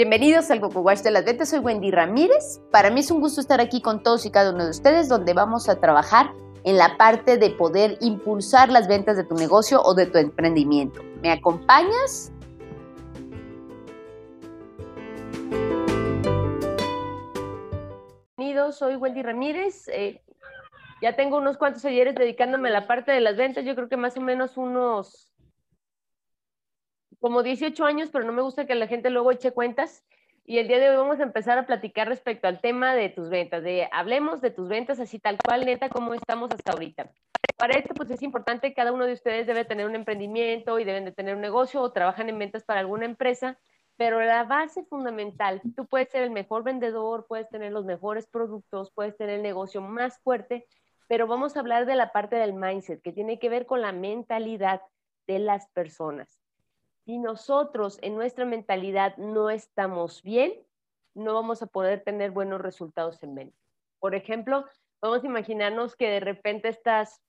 Bienvenidos al Coco Wash de las Ventas, soy Wendy Ramírez. Para mí es un gusto estar aquí con todos y cada uno de ustedes donde vamos a trabajar en la parte de poder impulsar las ventas de tu negocio o de tu emprendimiento. ¿Me acompañas? Bienvenidos, soy Wendy Ramírez. Eh, ya tengo unos cuantos ayeres dedicándome a la parte de las ventas, yo creo que más o menos unos como 18 años, pero no me gusta que la gente luego eche cuentas. Y el día de hoy vamos a empezar a platicar respecto al tema de tus ventas, de hablemos de tus ventas así tal cual, neta, como estamos hasta ahorita. Para esto, pues es importante, cada uno de ustedes debe tener un emprendimiento y deben de tener un negocio o trabajan en ventas para alguna empresa, pero la base fundamental, tú puedes ser el mejor vendedor, puedes tener los mejores productos, puedes tener el negocio más fuerte, pero vamos a hablar de la parte del mindset, que tiene que ver con la mentalidad de las personas si nosotros en nuestra mentalidad no estamos bien, no vamos a poder tener buenos resultados en venta. Por ejemplo, vamos a imaginarnos que de repente estás,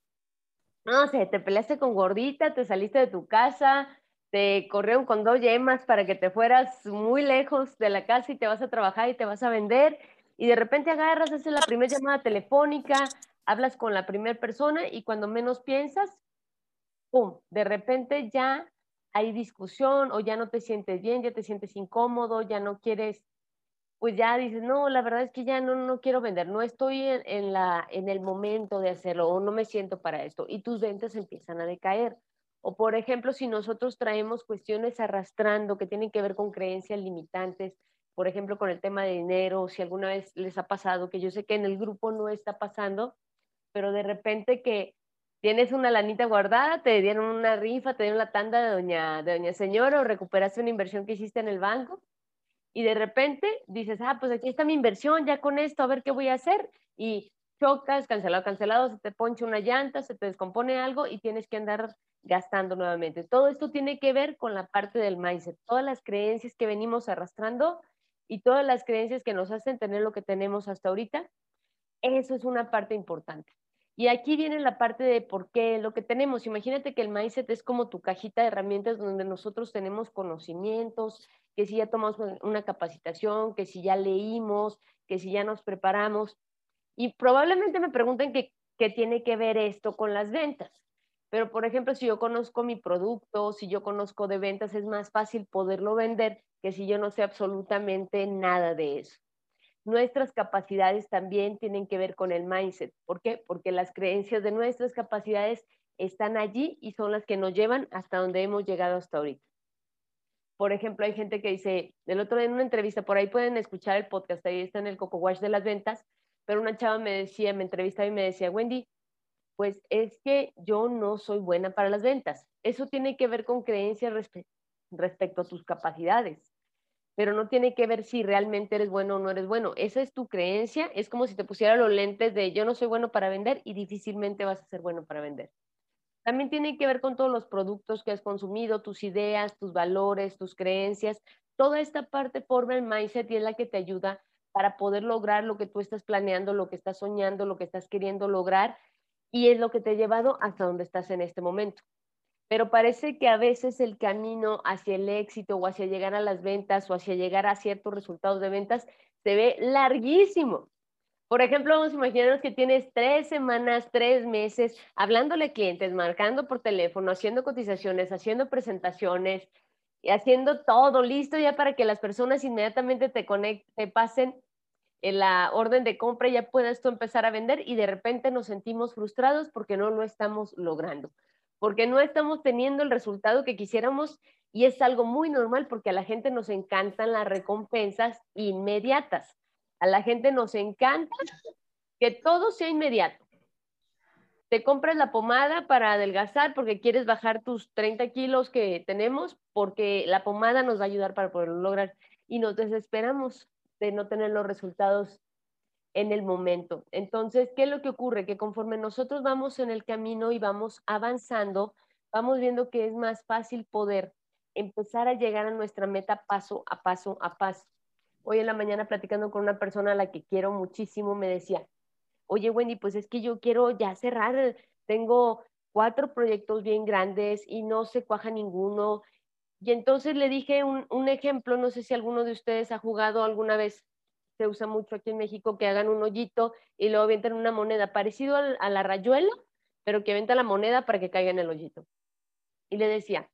no sé, te peleaste con gordita, te saliste de tu casa, te corrieron con dos yemas para que te fueras muy lejos de la casa y te vas a trabajar y te vas a vender y de repente agarras, haces la primera llamada telefónica, hablas con la primera persona y cuando menos piensas, ¡pum! De repente ya hay discusión o ya no te sientes bien, ya te sientes incómodo, ya no quieres, pues ya dices, no, la verdad es que ya no, no quiero vender, no estoy en, la, en el momento de hacerlo o no me siento para esto y tus ventas empiezan a decaer. O por ejemplo, si nosotros traemos cuestiones arrastrando que tienen que ver con creencias limitantes, por ejemplo, con el tema de dinero, si alguna vez les ha pasado, que yo sé que en el grupo no está pasando, pero de repente que tienes una lanita guardada, te dieron una rifa, te dieron la tanda de doña, de doña señora o recuperaste una inversión que hiciste en el banco y de repente dices, ah, pues aquí está mi inversión, ya con esto, a ver qué voy a hacer. Y chocas, cancelado, cancelado, se te poncha una llanta, se te descompone algo y tienes que andar gastando nuevamente. Todo esto tiene que ver con la parte del mindset, todas las creencias que venimos arrastrando y todas las creencias que nos hacen tener lo que tenemos hasta ahorita. Eso es una parte importante. Y aquí viene la parte de por qué lo que tenemos. Imagínate que el mindset es como tu cajita de herramientas donde nosotros tenemos conocimientos, que si ya tomamos una capacitación, que si ya leímos, que si ya nos preparamos. Y probablemente me pregunten qué, qué tiene que ver esto con las ventas. Pero, por ejemplo, si yo conozco mi producto, si yo conozco de ventas, es más fácil poderlo vender que si yo no sé absolutamente nada de eso nuestras capacidades también tienen que ver con el mindset. ¿Por qué? Porque las creencias de nuestras capacidades están allí y son las que nos llevan hasta donde hemos llegado hasta ahorita. Por ejemplo, hay gente que dice, del otro día en una entrevista, por ahí pueden escuchar el podcast, ahí está en el Coco Wash de las ventas, pero una chava me decía, me entrevistaba y me decía, Wendy, pues es que yo no soy buena para las ventas. Eso tiene que ver con creencias respecto a tus capacidades pero no tiene que ver si realmente eres bueno o no eres bueno. Esa es tu creencia, es como si te pusiera los lentes de yo no soy bueno para vender y difícilmente vas a ser bueno para vender. También tiene que ver con todos los productos que has consumido, tus ideas, tus valores, tus creencias. Toda esta parte forma el mindset y es la que te ayuda para poder lograr lo que tú estás planeando, lo que estás soñando, lo que estás queriendo lograr y es lo que te ha llevado hasta donde estás en este momento pero parece que a veces el camino hacia el éxito o hacia llegar a las ventas o hacia llegar a ciertos resultados de ventas se ve larguísimo. Por ejemplo, vamos a imaginarnos que tienes tres semanas, tres meses hablándole a clientes, marcando por teléfono, haciendo cotizaciones, haciendo presentaciones y haciendo todo listo ya para que las personas inmediatamente te, conecten, te pasen en la orden de compra y ya puedas tú empezar a vender y de repente nos sentimos frustrados porque no lo estamos logrando porque no estamos teniendo el resultado que quisiéramos y es algo muy normal porque a la gente nos encantan las recompensas inmediatas. A la gente nos encanta que todo sea inmediato. Te compras la pomada para adelgazar porque quieres bajar tus 30 kilos que tenemos, porque la pomada nos va a ayudar para poderlo lograr. Y nos desesperamos de no tener los resultados en el momento. Entonces, ¿qué es lo que ocurre? Que conforme nosotros vamos en el camino y vamos avanzando, vamos viendo que es más fácil poder empezar a llegar a nuestra meta paso a paso a paso. Hoy en la mañana platicando con una persona a la que quiero muchísimo, me decía, oye Wendy, pues es que yo quiero ya cerrar, tengo cuatro proyectos bien grandes y no se cuaja ninguno Y entonces le dije un, un, ejemplo, no sé si alguno de ustedes ha jugado alguna vez, se usa mucho aquí en México, que hagan un hoyito y luego avientan una moneda, parecido a, la rayuela, pero que avienta la moneda para que caiga en el hoyito. Y le decía,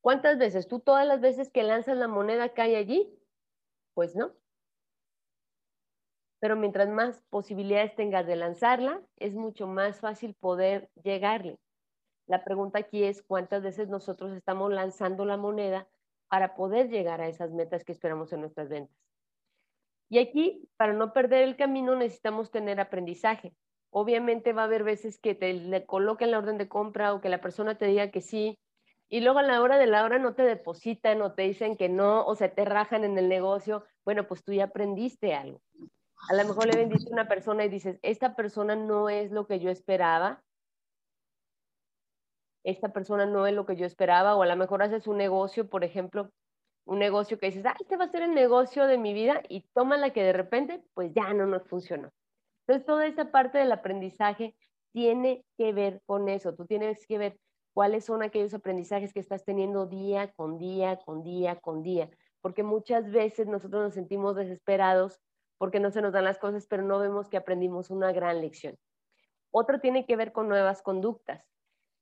¿cuántas veces? ¿Tú todas las veces que lanzas la moneda cae allí? Pues no. Pero mientras más posibilidades tengas de lanzarla, es mucho más fácil poder llegarle. La pregunta aquí es cuántas veces nosotros estamos lanzando la moneda para poder llegar a esas metas que esperamos en nuestras ventas. Y aquí, para no perder el camino, necesitamos tener aprendizaje. Obviamente va a haber veces que te le coloquen la orden de compra o que la persona te diga que sí, y luego a la hora de la hora no te depositan o te dicen que no, o se te rajan en el negocio. Bueno, pues tú ya aprendiste algo. A lo mejor le vendiste a una persona y dices, esta persona no es lo que yo esperaba, esta persona no es lo que yo esperaba, o a lo mejor haces un negocio, por ejemplo, un negocio que dices, ah, este va a ser el negocio de mi vida, y toma la que de repente, pues ya no nos funcionó. Entonces, toda esa parte del aprendizaje tiene que ver con eso. Tú tienes que ver cuáles son aquellos aprendizajes que estás teniendo día con día, con día, con día. Porque muchas veces nosotros nos sentimos desesperados porque no se nos dan las cosas, pero no vemos que aprendimos una gran lección. Otro tiene que ver con nuevas conductas.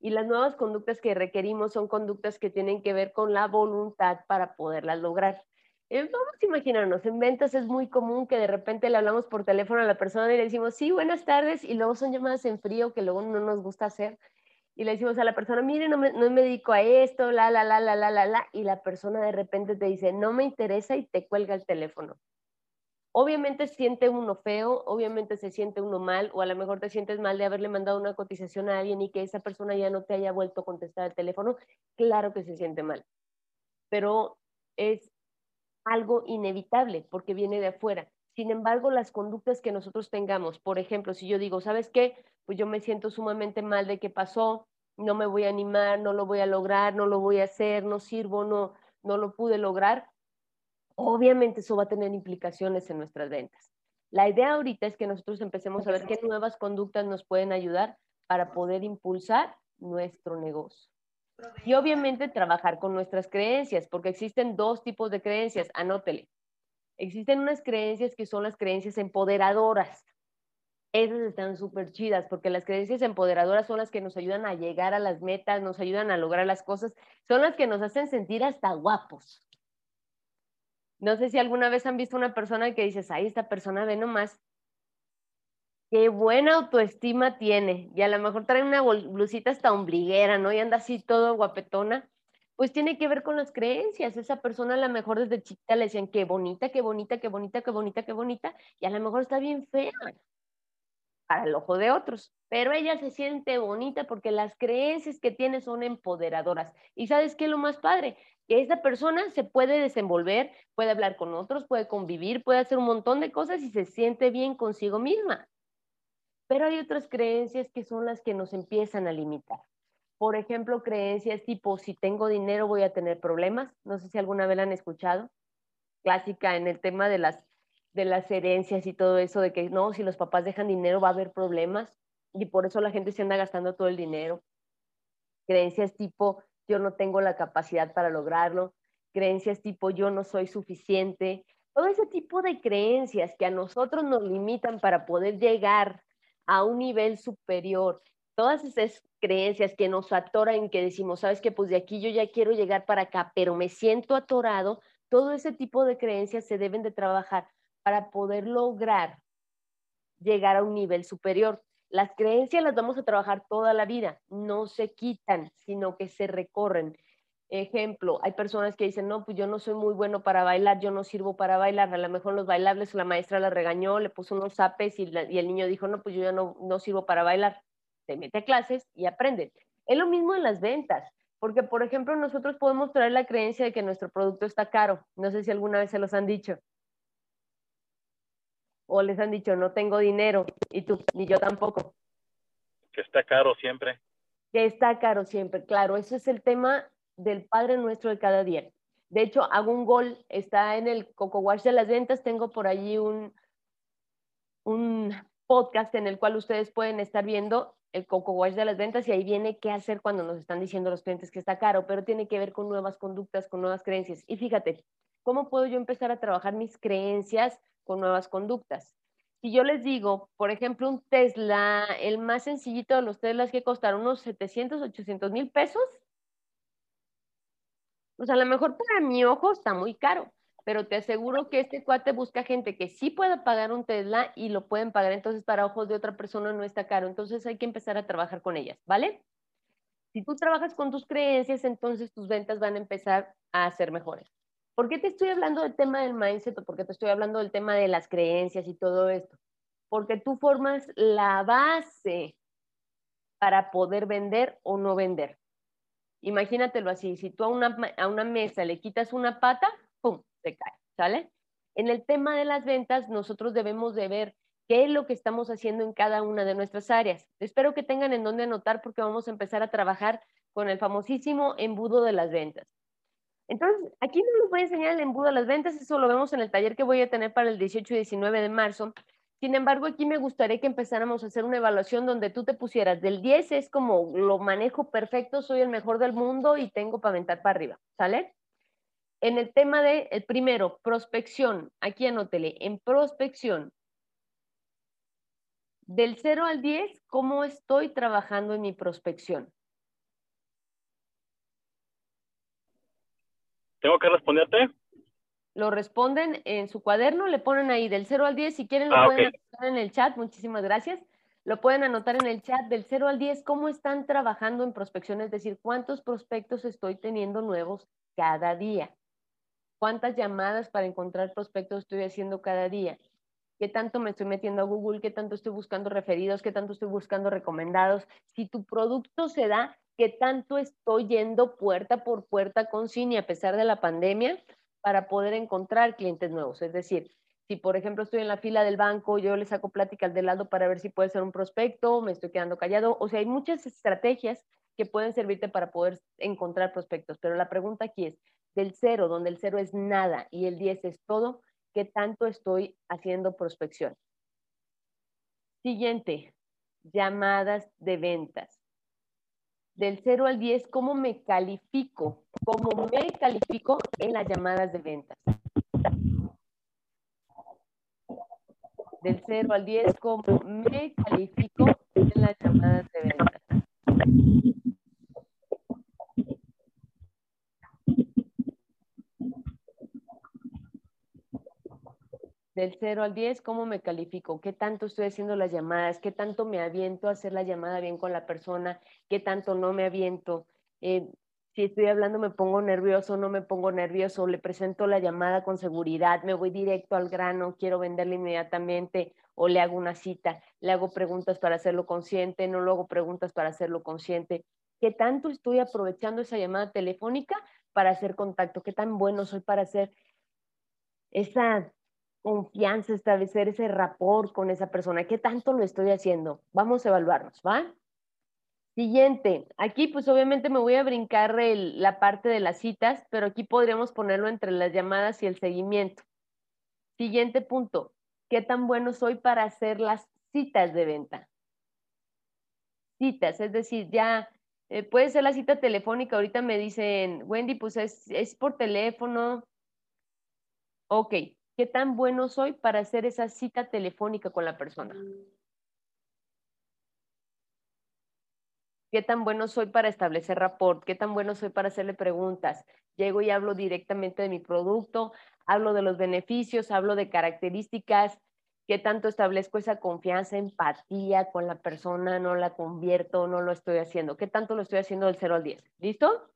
Y las nuevas conductas que requerimos son conductas que tienen que ver con la voluntad para poderlas lograr. Eh, vamos a imaginarnos, en ventas es muy común que de repente le hablamos por teléfono a la persona y le decimos, sí, buenas tardes, y luego son llamadas en frío que luego no nos gusta hacer. Y le decimos a la persona, mire, no me, no me dedico a esto, la, la, la, la, la, la, la, y la persona de repente te dice, no me interesa y te cuelga el teléfono. Obviamente siente uno feo, obviamente se siente uno mal, o a lo mejor te sientes mal de haberle mandado una cotización a alguien y que esa persona ya no te haya vuelto a contestar el teléfono. Claro que se siente mal, pero es algo inevitable porque viene de afuera. Sin embargo, las conductas que nosotros tengamos, por ejemplo, si yo digo, ¿sabes qué? Pues yo me siento sumamente mal de qué pasó, no me voy a animar, no lo voy a lograr, no lo voy a hacer, no sirvo, no, no lo pude lograr obviamente eso va a tener implicaciones en nuestras ventas. La idea ahorita es que nosotros empecemos a ver qué nuevas conductas nos pueden ayudar para poder impulsar nuestro negocio. Y obviamente trabajar con nuestras creencias, porque existen dos tipos de creencias, anótele. Existen unas creencias que son las creencias empoderadoras. Esas están súper chidas, porque las creencias empoderadoras son las que nos ayudan a llegar a las metas, nos ayudan a lograr las cosas, son las que nos hacen sentir hasta guapos. No sé si alguna vez han visto una persona que dices, ay, esta persona ve nomás, qué buena autoestima tiene. Y a lo mejor trae una blusita hasta ombliguera, ¿no? Y anda así todo guapetona. Pues tiene que ver con las creencias. Esa persona a lo mejor desde chiquita le decían, qué bonita, qué bonita, qué bonita, qué bonita, qué bonita. Y a lo mejor está bien fea para el ojo de otros. Pero ella se siente bonita porque las creencias que tiene son empoderadoras. ¿Y sabes qué es lo más padre? que esa persona se puede desenvolver, puede hablar con otros, puede convivir, puede hacer un montón de cosas y se siente bien consigo misma. Pero hay otras creencias que son las que nos empiezan a limitar. Por ejemplo, creencias tipo, si tengo dinero voy a tener problemas. No sé si alguna vez la han escuchado. Clásica en el tema de las, de las herencias y todo eso, de que no, si los papás dejan dinero va a haber problemas y por eso la gente se anda gastando todo el dinero. Creencias tipo, yo no tengo la capacidad para lograrlo, creencias tipo yo no soy suficiente, todo ese tipo de creencias que a nosotros nos limitan para poder llegar a un nivel superior, todas esas creencias que nos atoran, que decimos, sabes que pues de aquí yo ya quiero llegar para acá, pero me siento atorado, todo ese tipo de creencias se deben de trabajar para poder lograr llegar a un nivel superior. Las creencias las vamos a trabajar toda la vida, no se quitan, sino que se recorren. Ejemplo, hay personas que dicen, no, pues yo no soy muy bueno para bailar, yo no sirvo para bailar, a lo mejor los bailables la maestra la regañó, le puso unos zapes y, el niño dijo, no, pues yo ya no, no sirvo para bailar. Se mete a clases y aprende. Es lo mismo en las ventas, porque por ejemplo nosotros podemos traer la creencia de que nuestro producto está caro. No sé si alguna vez se los han dicho o les han dicho no tengo dinero y tú ni yo tampoco. Que está caro siempre. Que está caro siempre, claro, eso es el tema del Padre Nuestro de cada día. De hecho, hago un gol, está en el Coco Wash de las ventas, tengo por allí un, un podcast en el cual ustedes pueden estar viendo el coco wash de las ventas y ahí viene qué hacer cuando nos están diciendo los clientes que está caro, pero tiene que ver con nuevas conductas, con nuevas creencias. Y fíjate, ¿cómo puedo yo empezar a trabajar mis creencias con nuevas conductas? Si yo les digo, por ejemplo, un Tesla, el más sencillito de los Teslas que costaron unos 700, 800 mil pesos, pues a lo mejor para mi ojo está muy caro, pero te aseguro que este cuate busca gente que sí pueda pagar un Tesla y lo pueden pagar, entonces para ojos de otra persona no está caro, entonces hay que empezar a trabajar con ellas, ¿vale? Si tú trabajas con tus creencias, entonces tus ventas van a empezar a ser mejores. ¿Por qué te estoy hablando del tema del mindset o por qué te estoy hablando del tema de las creencias y todo esto? Porque tú formas la base para poder vender o no vender. Imagínatelo así, si tú a una, a una mesa le quitas una pata, ¡pum!, se cae, ¿sale? En el tema de las ventas, nosotros debemos de ver qué es lo que estamos haciendo en cada una de nuestras áreas. Espero que tengan en dónde anotar porque vamos a empezar a trabajar con el famosísimo embudo de las ventas. Entonces, aquí no les voy a enseñar el embudo de las ventas, eso lo vemos en el taller que voy a tener para el 18 y 19 de marzo, sin embargo, aquí me gustaría que empezáramos a hacer una evaluación donde tú te pusieras del 10 es como lo manejo perfecto, soy el mejor del mundo y tengo para aventar para arriba, ¿sale? En el tema de, el primero, prospección, aquí anótele, en prospección, del 0 al 10, ¿cómo estoy trabajando en mi prospección? ¿Tengo que responderte? lo responden en su cuaderno, le ponen ahí del 0 al 10, si quieren lo Ah, pueden anotar en el chat, muchísimas gracias. Lo pueden anotar en el chat del 0 al 10, cómo están trabajando en prospección, es decir, cuántos prospectos estoy teniendo nuevos cada día. ¿Cuántas llamadas para encontrar prospectos estoy haciendo cada día? ¿Qué tanto me estoy metiendo a Google? ¿Qué tanto estoy buscando referidos? ¿Qué tanto estoy buscando recomendados? Si tu producto se da, ¿qué tanto estoy yendo puerta por puerta con Cine a pesar de la pandemia para poder encontrar clientes nuevos? Es decir, si por ejemplo estoy en la fila del banco, yo le saco plática al de lado para ver si puede ser un prospecto, me estoy quedando callado. O sea, hay muchas estrategias que pueden servirte para poder encontrar prospectos. Pero la pregunta aquí es, del cero, donde el cero es nada y el 10 es todo, ¿qué tanto estoy haciendo prospección? Siguiente, llamadas de ventas. Del 0 al 10, ¿cómo me califico? ¿Cómo me califico en las llamadas de ventas? Del 0 al 10, ¿cómo me califico en las llamadas de ventas? Del 0 al 10, ¿cómo me califico? ¿Qué tanto estoy haciendo las llamadas? ¿Qué tanto me aviento a hacer la llamada bien con la persona? ¿Qué tanto no me aviento? Eh, si estoy hablando me pongo nervioso, no me pongo nervioso, le presento la llamada con seguridad, me voy directo al grano, quiero venderle inmediatamente o le hago una cita, le hago preguntas para hacerlo consciente, no le hago preguntas para hacerlo consciente. ¿Qué tanto estoy aprovechando esa llamada telefónica para hacer contacto? ¿Qué tan bueno soy para hacer esa confianza, establecer ese rapport con esa persona? ¿Qué tanto lo estoy haciendo? Vamos a evaluarnos, ¿va? Siguiente, aquí pues obviamente me voy a brincar la parte de las citas, pero aquí podríamos ponerlo entre las llamadas y el seguimiento. Siguiente punto, ¿qué tan bueno soy para hacer las citas de venta? Citas, es decir, ya eh, puede ser la cita telefónica, ahorita me dicen, Wendy, pues es, es por teléfono. Ok, ¿qué tan bueno soy para hacer esa cita telefónica con la persona? qué tan bueno soy para establecer rapport, qué tan bueno soy para hacerle preguntas. Llego y hablo directamente de mi producto, hablo de los beneficios, hablo de características, qué tanto establezco esa confianza, empatía con la persona, no la convierto, no lo estoy haciendo, qué tanto lo estoy haciendo del 0 al 10. ¿Listo?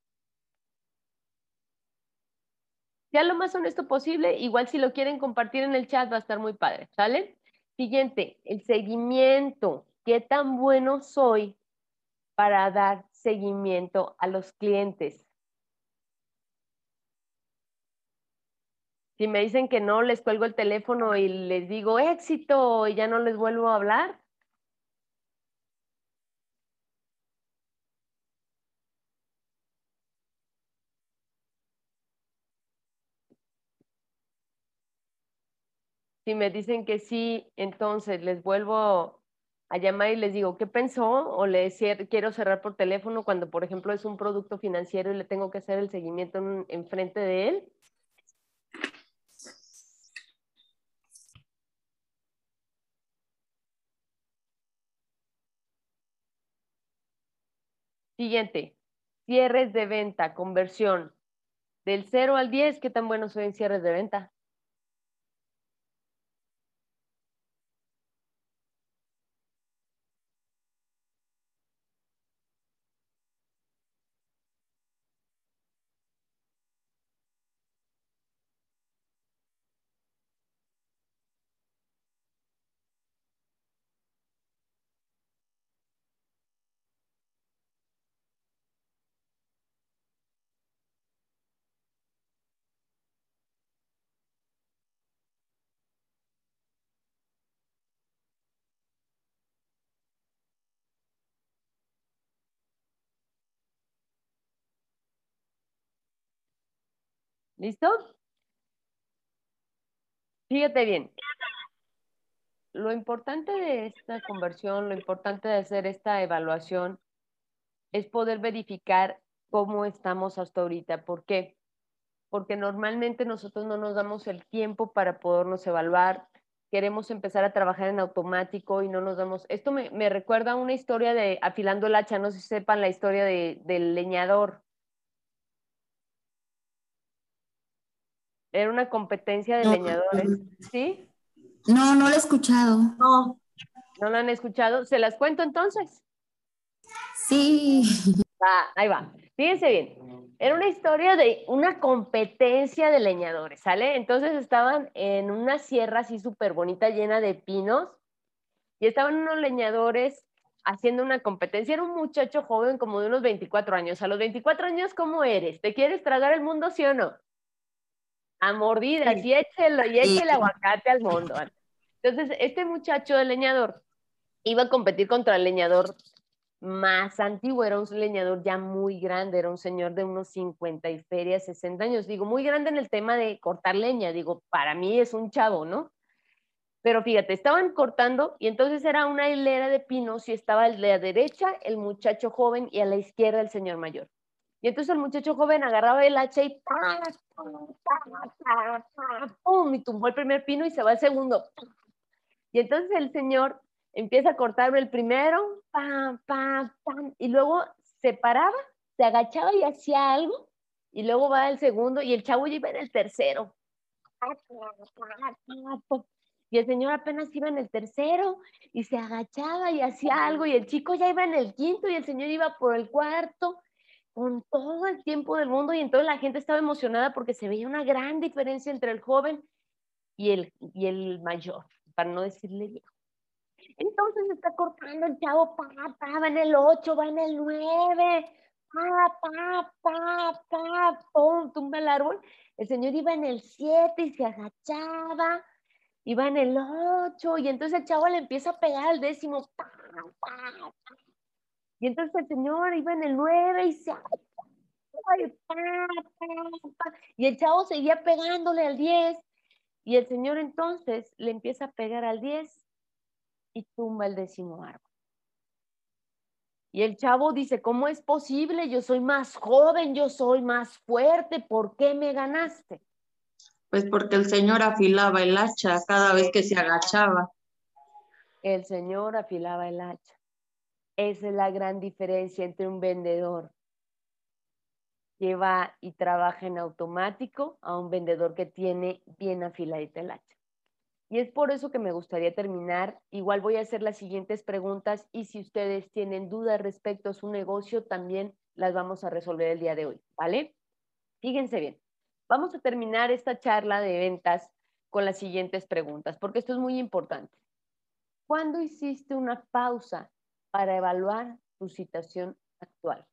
Sea lo más honesto posible, igual si lo quieren compartir en el chat va a estar muy padre, ¿sale? Siguiente, el seguimiento. ¿Qué tan bueno soy para dar seguimiento a los clientes. Si me dicen que no, les cuelgo el teléfono y les digo éxito y ya no les vuelvo a hablar. Si me dicen que sí, entonces les vuelvo a llamar y les digo, ¿qué pensó? O le quiero cerrar por teléfono cuando, por ejemplo, es un producto financiero y le tengo que hacer el seguimiento en, enfrente de él. Siguiente, cierres de venta, conversión. Del 0 al 10, ¿qué tan bueno soy en cierres de venta? ¿Listo? Fíjate bien. Lo importante de esta conversión, lo importante de hacer esta evaluación es poder verificar cómo estamos hasta ahorita. ¿Por qué? Porque normalmente nosotros no nos damos el tiempo para podernos evaluar. Queremos empezar a trabajar en automático y no nos damos... Esto me, recuerda a una historia de afilando el hacha, no sé si sepan la historia del leñador. Era una competencia de leñadores, ¿sí? No, no lo he escuchado. No. ¿No lo han escuchado? ¿Se las cuento entonces? Sí. ahí va. Fíjense bien. Era una historia de una competencia de leñadores, ¿sale? Entonces estaban en una sierra así súper bonita, llena de pinos, y estaban unos leñadores haciendo una competencia. Era un muchacho joven como de unos 24 años. A los 24 años, ¿cómo eres? ¿Te quieres tragar el mundo, sí o no? A mordidas y échelo y eche el aguacate al mundo. Entonces, este muchacho de leñador iba a competir contra el leñador más antiguo, era un leñador ya muy grande, era un señor de unos 50 y feria, 60 años, digo, muy grande en el tema de cortar leña, digo, para mí es un chavo, ¿no? Pero fíjate, estaban cortando y entonces era una hilera de pinos y estaba a la derecha el muchacho joven y a la izquierda el señor mayor. Y entonces el muchacho joven agarraba el hacha y ¡pum! y tumbó el primer pino y se va el segundo. Y entonces el señor empieza a cortar el primero, pam, pam, pam, y luego se paraba, se agachaba y hacía algo, y luego va el segundo, y el chavo ya iba en el tercero. Y el señor apenas iba en el tercero y se agachaba y hacía algo, y el chico ya iba en el quinto y el señor iba por el cuarto con todo el tiempo del mundo y entonces la gente estaba emocionada porque se veía una gran diferencia entre el joven y el, y el mayor, para no decirle viejo. Entonces está cortando el chavo, pa, pa, va en el 8, va en el 9, pa, pa, pa, pa, pum, tumba el árbol. El señor iba en el 7 y se agachaba, iba en el 8, y entonces el chavo le empieza a pegar al décimo, pa, pa, pa, y entonces el señor iba en el 9 y se... Y el chavo seguía pegándole al 10. Y el señor entonces le empieza a pegar al 10 y tumba el décimo árbol. Y el chavo dice, ¿cómo es posible? Yo soy más joven, yo soy más fuerte, ¿por qué me ganaste? Pues porque el señor afilaba el hacha cada vez que se agachaba. El señor afilaba el hacha. Esa es la gran diferencia entre un vendedor que va y trabaja en automático a un vendedor que tiene bien afiladita el hacha. Y es por eso que me gustaría terminar. Igual voy a hacer las siguientes preguntas y si ustedes tienen dudas respecto a su negocio, también las vamos a resolver el día de hoy, ¿vale? Fíjense bien. Vamos a terminar esta charla de ventas con las siguientes preguntas, porque esto es muy importante. ¿Cuándo hiciste una pausa para evaluar tu situación actual.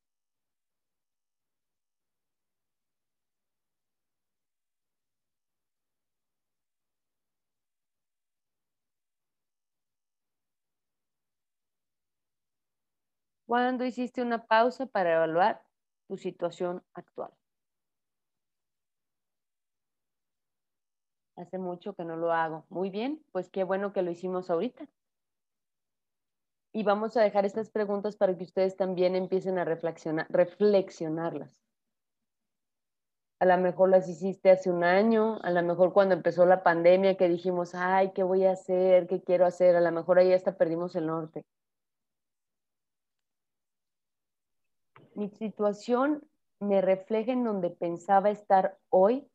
¿Cuándo hiciste una pausa para evaluar tu situación actual? Hace mucho que no lo hago. Muy bien, pues qué bueno que lo hicimos ahorita. Y vamos a dejar estas preguntas para que ustedes también empiecen a reflexionar, reflexionarlas. A lo mejor las hiciste hace un año, a lo mejor cuando empezó la pandemia que dijimos, ay, ¿qué voy a hacer? ¿Qué quiero hacer? A lo mejor ahí hasta perdimos el norte. Mi situación me refleja en donde pensaba estar hoy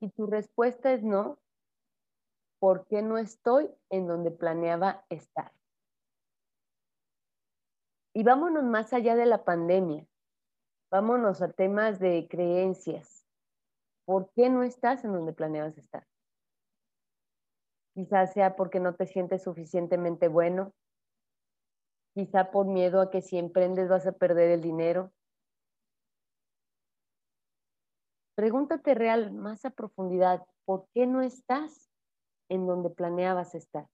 Si tu respuesta es no, ¿por qué no estoy en donde planeaba estar? Y vámonos más allá de la pandemia. Vámonos a temas de creencias. ¿Por qué no estás en donde planeabas estar? Quizás sea porque no te sientes suficientemente bueno. Quizá por miedo a que si emprendes vas a perder el dinero. Pregúntate real, más a profundidad, ¿por qué no estás en donde planeabas estar?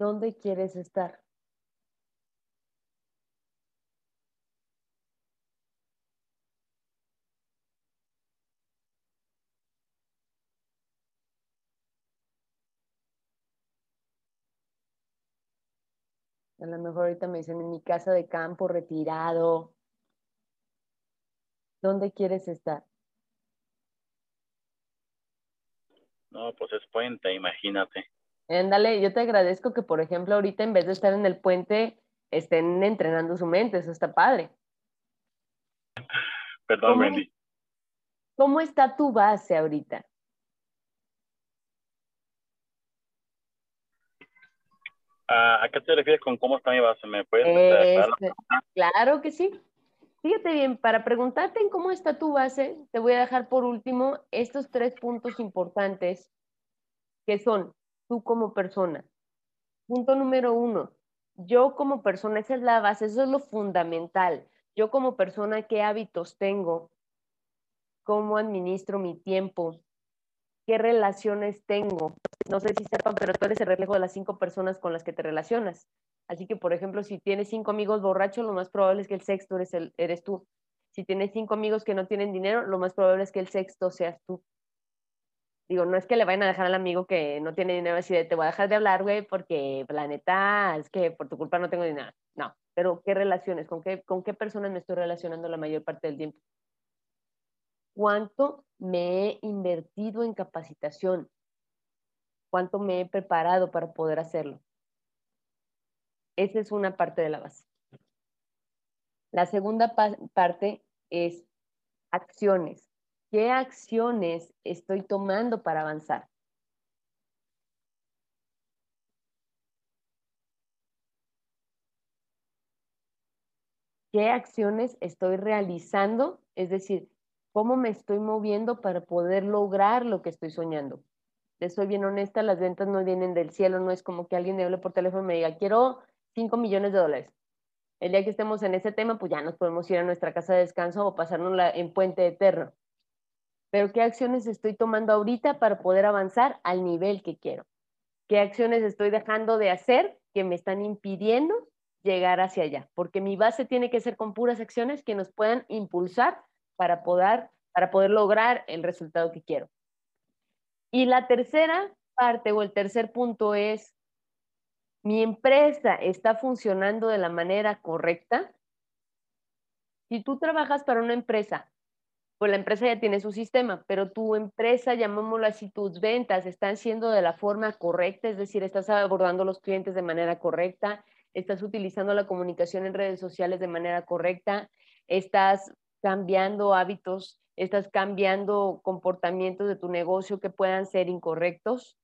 ¿Dónde quieres estar? A lo mejor ahorita me dicen en mi casa de campo, retirado. ¿Dónde quieres estar? No, pues es puente, imagínate. Ándale, yo te agradezco que, por ejemplo, ahorita en vez de estar en el puente, estén entrenando su mente, eso está padre. Perdón, ¿Cómo? Wendy. ¿Cómo está tu base ahorita? Ah, ¿A qué te refieres con cómo está mi base? ¿Me puedes aclarar? Este, claro que sí. Fíjate bien, para preguntarte en cómo está tu base, te voy a dejar por último estos tres puntos importantes que son tú como persona. Punto número uno, yo como persona, esa es la base, eso es lo fundamental. Yo como persona, ¿qué hábitos tengo? ¿Cómo administro mi tiempo? ¿Qué relaciones tengo? No sé si sepan, pero tú eres el reflejo de las cinco personas con las que te relacionas. Así que, por ejemplo, si tienes cinco amigos borrachos, lo más probable es que el sexto eres, eres tú. Si tienes cinco amigos que no tienen dinero, lo más probable es que el sexto seas tú. Digo, no es que le vayan a dejar al amigo que no tiene dinero así de te voy a dejar de hablar, güey, porque la neta es que por tu culpa no tengo dinero. No, pero ¿qué relaciones? ¿Con qué, ¿Con qué personas me estoy relacionando la mayor parte del tiempo? ¿Cuánto me he invertido en capacitación? ¿Cuánto me he preparado para poder hacerlo? Esa es una parte de la base. La segunda pa parte es acciones. ¿Qué acciones estoy tomando para avanzar? ¿Qué acciones estoy realizando? Es decir, ¿cómo me estoy moviendo para poder lograr lo que estoy soñando? Les soy bien honesta, las ventas no vienen del cielo, no es como que alguien me hable por teléfono y me diga, quiero 5 millones de dólares. El día que estemos en ese tema, pues ya nos podemos ir a nuestra casa de descanso o pasarnos en puente eterno. Pero ¿qué acciones estoy tomando ahorita para poder avanzar al nivel que quiero? ¿Qué acciones estoy dejando de hacer que me están impidiendo llegar hacia allá? Porque mi base tiene que ser con puras acciones que nos puedan impulsar para poder, para poder lograr el resultado que quiero. Y la tercera parte o el tercer punto es mi empresa está funcionando de la manera correcta. Si tú trabajas para una empresa, pues la empresa ya tiene su sistema, pero tu empresa, llamémoslo así, tus ventas están siendo de la forma correcta, es decir, estás abordando los clientes de manera correcta, estás utilizando la comunicación en redes sociales de manera correcta, estás cambiando hábitos, estás cambiando comportamientos de tu negocio que puedan ser incorrectos.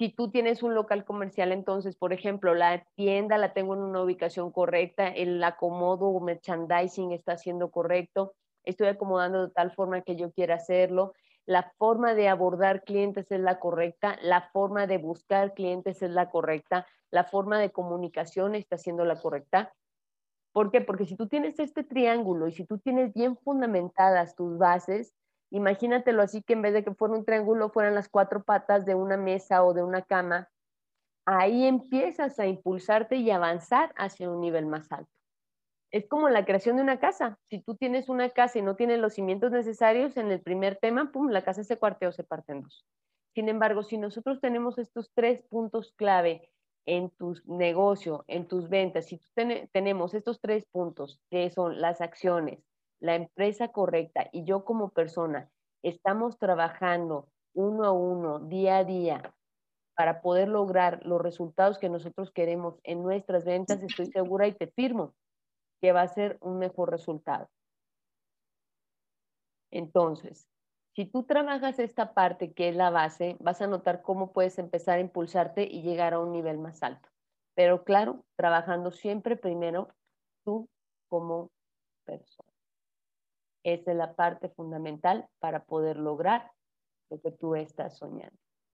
Si tú tienes un local comercial, entonces, por ejemplo, la tienda la tengo en una ubicación correcta, el acomodo o merchandising está siendo correcto, estoy acomodando de tal forma que yo quiera hacerlo, la forma de abordar clientes es la correcta, la forma de buscar clientes es la correcta, la forma de comunicación está siendo la correcta. ¿Por qué? Porque si tú tienes este triángulo y si tú tienes bien fundamentadas tus bases, imagínatelo así que en vez de que fuera un triángulo fueran las cuatro patas de una mesa o de una cama, ahí empiezas a impulsarte y avanzar hacia un nivel más alto es como la creación de una casa. Si tú tienes una casa y no tienes los cimientos necesarios en el primer tema, pum, la casa se cuartea o se parte en dos. Sin embargo, si nosotros tenemos estos tres puntos clave en tu negocio, en tus ventas, si tenemos estos tres puntos, que son las acciones, la empresa correcta y yo como persona, estamos trabajando uno a uno, día a día, para poder lograr los resultados que nosotros queremos en nuestras ventas, estoy segura y te firmo va a ser un mejor resultado. Entonces, si tú trabajas esta parte que es la base, vas a notar cómo puedes empezar a impulsarte y llegar a un nivel más alto. Pero claro, trabajando siempre primero tú como persona. Esa es la parte fundamental para poder lograr lo que tú estás soñando.